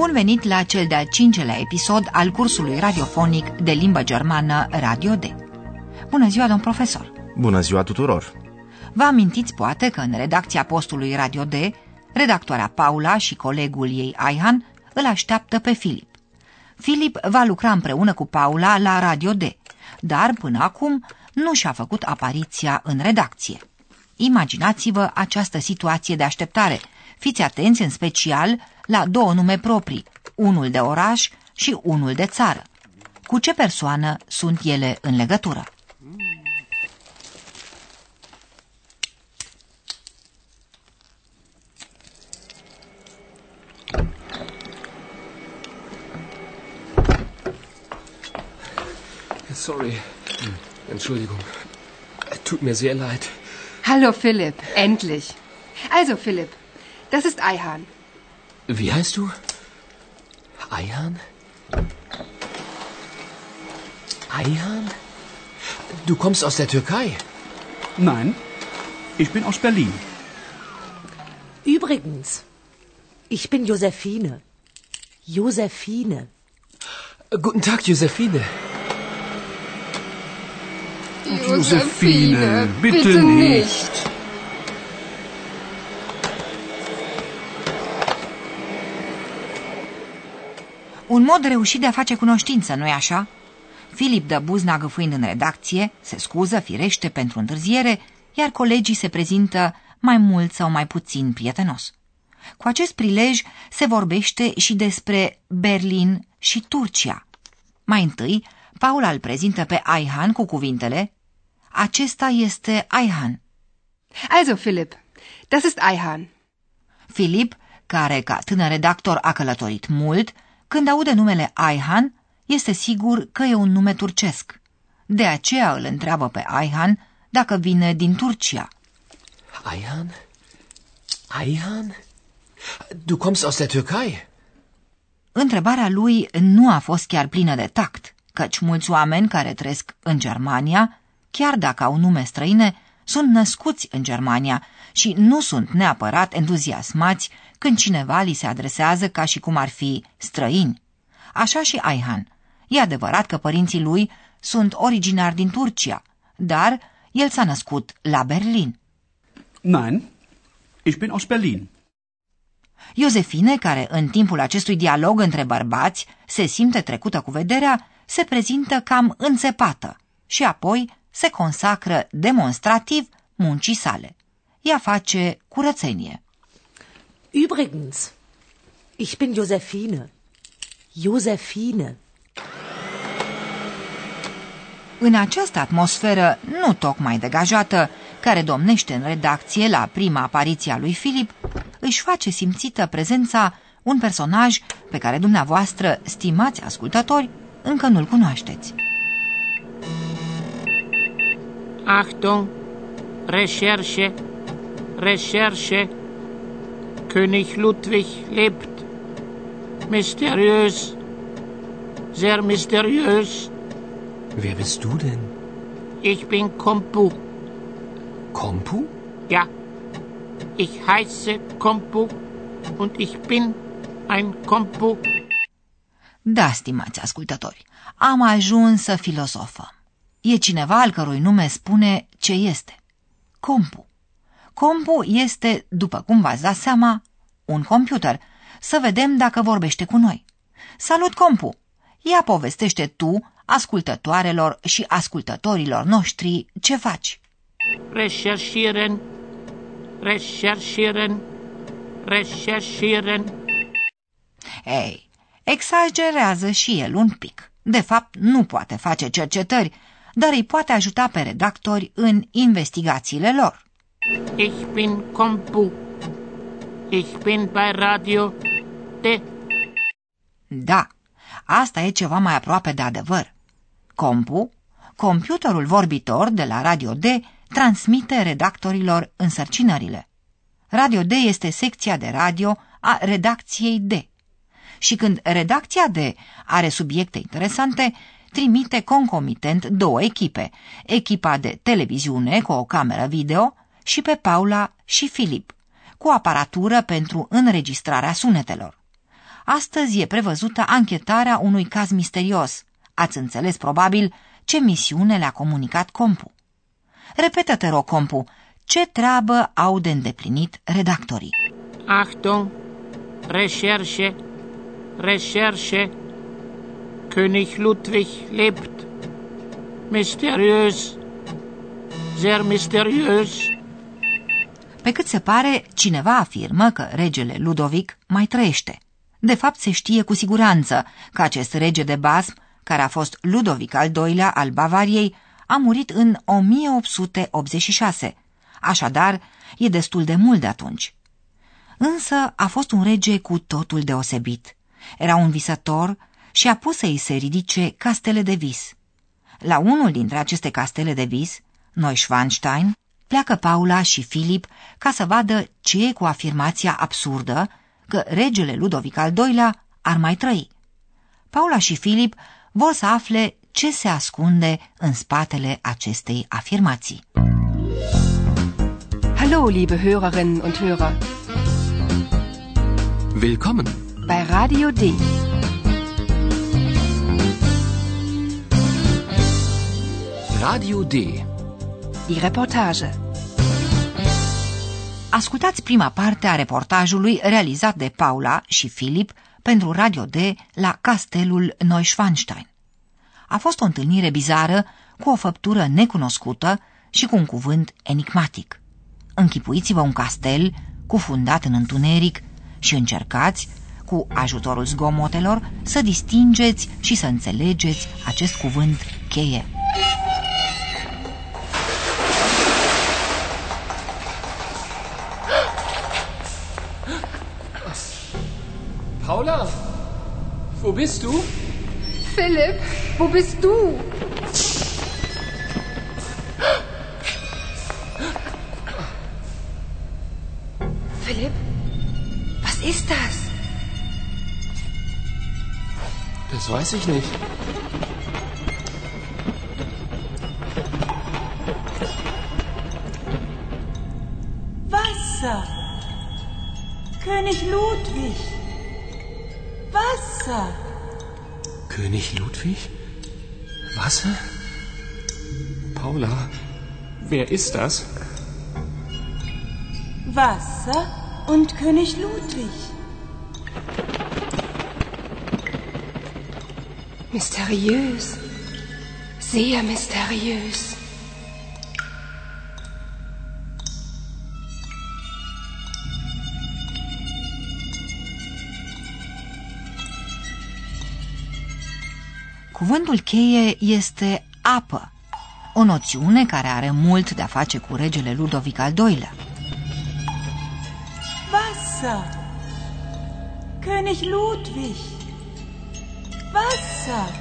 Bun venit la cel de-al cincelea episod al cursului radiofonic de limbă germană Radio D. Bună ziua, domn profesor! Bună ziua tuturor! Vă amintiți poate că în redacția postului Radio D, redactoarea Paula și colegul ei Aihan îl așteaptă pe Filip. Filip va lucra împreună cu Paula la Radio D, dar până acum nu și-a făcut apariția în redacție. Imaginați-vă această situație de așteptare. Fiți atenți în special la două nume proprii, unul de oraș și unul de țară. Cu ce persoană sunt ele în legătură? Sorry. Entschuldigung. Tut mir sehr leid. Hallo Philipp, endlich. Also Philipp, das ist Eihahn. Wie heißt du? Eihan? Eihan? Du kommst aus der Türkei. Nein, ich bin aus Berlin. Übrigens, ich bin Josephine. Josephine. Guten Tag, Josephine. Josephine, bitte nicht. Un mod reușit de a face cunoștință, nu-i așa? Filip dă buzna gâfâind în redacție, se scuză firește pentru întârziere, iar colegii se prezintă mai mult sau mai puțin prietenos. Cu acest prilej se vorbește și despre Berlin și Turcia. Mai întâi, Paula îl prezintă pe Aihan cu cuvintele Acesta este Aihan. Also Philipp, das ist Eihahn. Filip, care ca tânăr redactor a călătorit mult, când aude numele Aihan, este sigur că e un nume turcesc. De aceea îl întreabă pe Aihan dacă vine din Turcia. Eihan? Eihan? Du kommst aus der Türkei. Întrebarea lui nu a fost chiar plină de tact, căci mulți oameni care trăiesc în Germania, chiar dacă au nume străine, sunt născuți în Germania și nu sunt neapărat entuziasmați când cineva li se adresează ca și cum ar fi străini. Așa și Aihan. E adevărat că părinții lui sunt originari din Turcia, dar el s-a născut la Berlin. Nein, ich bin aus Berlin. Iosefine, care în timpul acestui dialog între bărbați se simte trecută cu vederea, se prezintă cam înțepată și apoi se consacră demonstrativ muncii sale. Ea face curățenie. Übrigens, ich bin Josephine. Josephine. În această atmosferă nu tocmai degajată, care domnește în redacție la prima apariție a lui Filip, își face simțită prezența un personaj pe care dumneavoastră, stimați ascultători, încă nu-l cunoașteți. Achtung, Recherche, Recherche. König Ludwig lebt. Mysteriös, sehr mysteriös. Wer bist du denn? Ich bin Kompu. Kompu? Ja, ich heiße Kompu und ich bin ein Kompu. Da, stimați ascultători, am ajuns să filozofăm. E cineva al cărui nume spune ce este. Compu. Compu este, după cum v-ați dat seama, un computer. Să vedem dacă vorbește cu noi. Salut, Compu! Ia povestește tu, ascultătoarelor și ascultătorilor noștri, ce faci. Recherchieren, recherchieren, recherchieren. Ei, exagerează și el un pic. De fapt, nu poate face cercetări, dar îi poate ajuta pe redactori în investigațiile lor. Ich bin Kompu. Ich bin bei Radio D. Da, asta e ceva mai aproape de adevăr. Compu, computerul vorbitor de la Radio D, transmite redactorilor însărcinările. Radio D este secția de radio a redacției D. Și când redacția D are subiecte interesante, trimite concomitent două echipe, echipa de televiziune cu o cameră video și pe Paula și Filip, cu aparatură pentru înregistrarea sunetelor. Astăzi e prevăzută anchetarea unui caz misterios. Ați înțeles probabil ce misiune le-a comunicat Compu. Repetă, te rog, Compu, ce treabă au de îndeplinit redactorii? Achtung, Recherche, Recherche. König Ludwig lebt. Mysteriös, sehr mysteriös. Pe cât se pare, cineva afirmă că regele Ludovic mai trăiește. De fapt, se știe cu siguranță că acest rege de basm, care a fost Ludovic al II-lea al Bavariei, a murit în 1886. Așadar, e destul de mult de atunci. Însă a fost un rege cu totul deosebit. Era un visător și a pus să-i se ridice castele de vis. La unul dintre aceste castele de vis, Neuschwanstein, pleacă Paula și Filip ca să vadă ce e cu afirmația absurdă că regele Ludovic al II-lea ar mai trăi. Paula și Filip vor să afle ce se ascunde în spatele acestei afirmații. Hallo, liebe Hörerinnen und Hörer. Willkommen. Bei Radio D. Radio D. Die Reportage. Ascultați prima parte a reportajului realizat de Paula și Filip pentru Radio D la castelul Neuschwanstein. A fost o întâlnire bizară cu o făptură necunoscută și cu un cuvânt enigmatic. Închipuiți-vă un castel cufundat în întuneric și încercați, cu ajutorul zgomotelor, să distingeți și să înțelegeți acest cuvânt cheie. Paula, wo bist du? Philipp, wo bist du? Philipp, was ist das? Das weiß ich nicht. Wasser. König Ludwig. Wasser. König Ludwig? Wasser? Paula, wer ist das? Wasser und König Ludwig. Mysteriös. Sehr mysteriös. Cuvântul cheie este apă, o noțiune care are mult de a face cu regele Ludovic al II-lea. Wasser. König Ludwig. Wasser.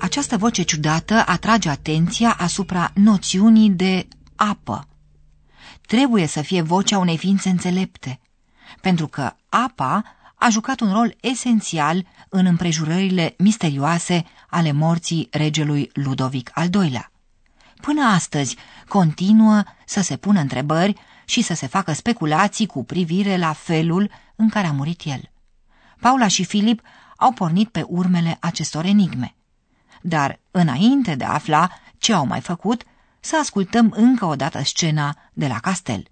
Această voce ciudată atrage atenția asupra noțiunii de apă. Trebuie să fie vocea unei ființe înțelepte, pentru că apa a jucat un rol esențial în împrejurările misterioase ale morții regelui Ludovic al II-lea. Până astăzi continuă să se pună întrebări și să se facă speculații cu privire la felul în care a murit el. Paula și Filip au pornit pe urmele acestor enigme. Dar, înainte de a afla ce au mai făcut, să ascultăm încă o dată scena de la castel.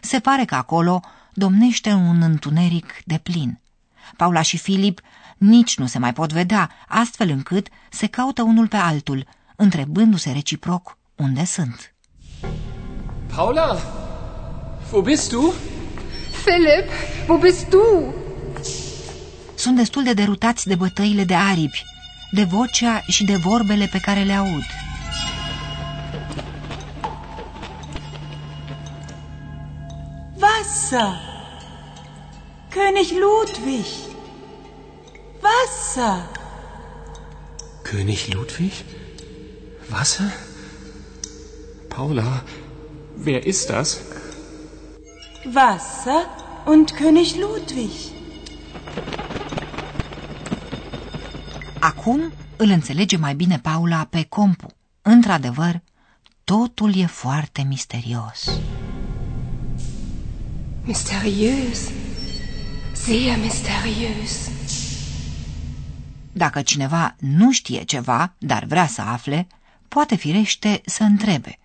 Se pare că acolo domnește un întuneric de plin. Paula și Filip nici nu se mai pot vedea, astfel încât se caută unul pe altul, întrebându-se reciproc unde sunt. Paula, wo bist du? Philipp, wo bist du? Sunt destul de derutați de bătăile de aripi, de vocea și de vorbele pe care le aud. Wasser. König Ludwig. Wasser. König Ludwig? Wasser? Paula, wer ist das? Wasser und König Ludwig. Acum îl înțelege mai bine Paula pe Compu. Într-adevăr, totul e foarte misterios. Mysteriös. Sehr mysteriös. Dacă cineva nu știe ceva, dar vrea să afle, poate firește să întrebe.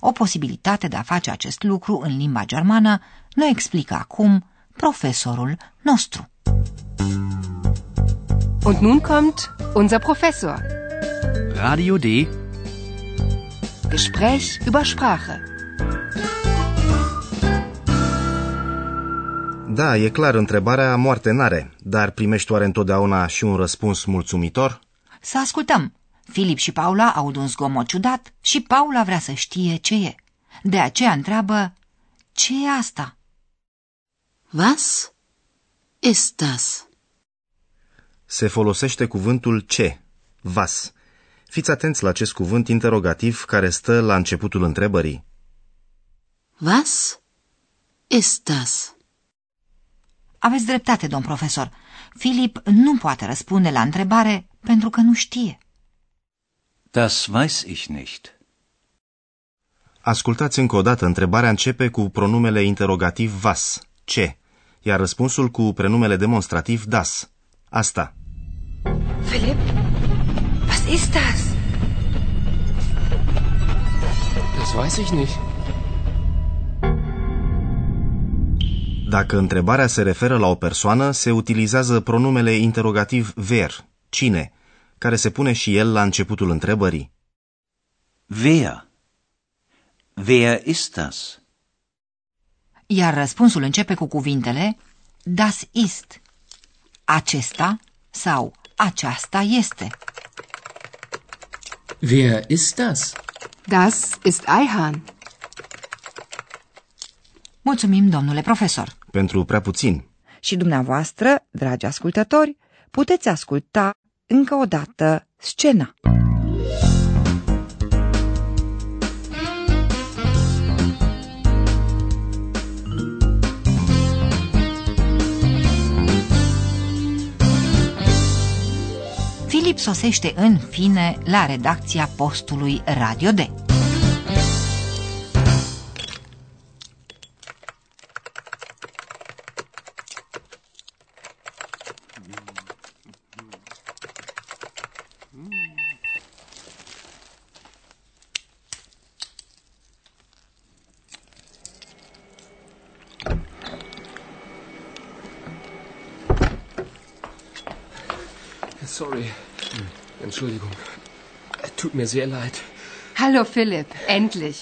O posibilitate de a face acest lucru în limba germană ne explică acum profesorul nostru. Und nun kommt unser Professor. Radio D. Gespräch über Sprache. Da, e clar, întrebarea moarte n-are, dar primești oare întotdeauna și un răspuns mulțumitor? Să ascultăm. Filip și Paula aud un zgomot ciudat și Paula vrea să știe ce e. De aceea întreabă, ce e asta? Was ist das? Se folosește cuvântul ce, vas. Fiți atenți la acest cuvânt interogativ care stă la începutul întrebării. Was ist das? Aveți dreptate, domn profesor. Filip nu poate răspunde la întrebare pentru că nu știe. Das weiß ich nicht. Ascultați încă o dată, întrebarea începe cu pronumele interogativ vas, ce, iar răspunsul cu prenumele demonstrativ das, asta. Philipp, was ist das? Das weiß ich nicht. Dacă întrebarea se referă la o persoană, se utilizează pronumele interogativ ver, cine, care se pune și el la începutul întrebării. Wer? Wer ist das? Iar răspunsul începe cu cuvintele das ist, acesta sau aceasta este. Wer ist das? Das ist Eihan. Mulțumim, domnule profesor. Pentru prea puțin. Și dumneavoastră, dragi ascultători, puteți asculta încă o dată scena. Filip sosește în fine la redacția postului Radio D. Sorry. Entschuldigung. Tut mir sehr leid. Hallo Philipp, endlich.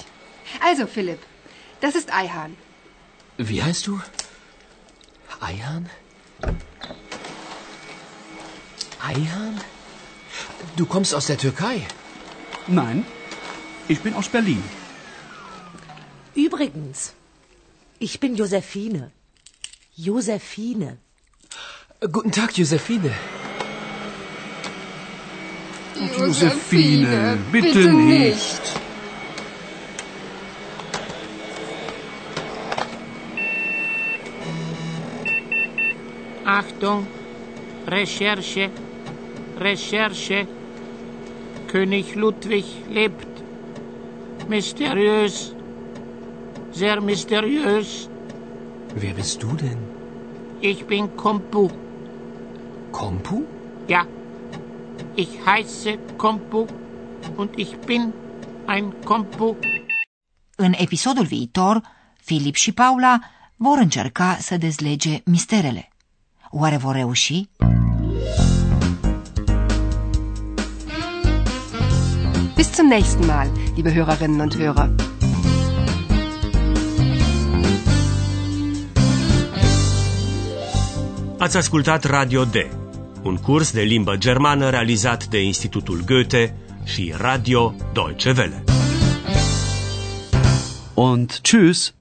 Also Philipp, das ist Eihan. Wie heißt du? Eihan? Eihan? Du kommst aus der Türkei. Nein, ich bin aus Berlin. Übrigens, ich bin Josephine. Josephine. Guten Tag, Josephine. Josephine, bitte nicht. Achtung, Recherche, Recherche. König Ludwig lebt. Mysteriös, sehr mysteriös. Wer bist du denn? Ich bin Kompu. Kompu? Ja, ich heiße Kompu und ich bin ein Kompu. În episodul viitor, Filip și Paula vor încerca să dezlege misterele. Oare vor reuși? Bis zum nächsten Mal, liebe Hörerinnen und Hörer. Ați ascultat Radio D, un curs de limbă germană realizat de Institutul Goethe și Radio Deutsche Welle. Und tschüss.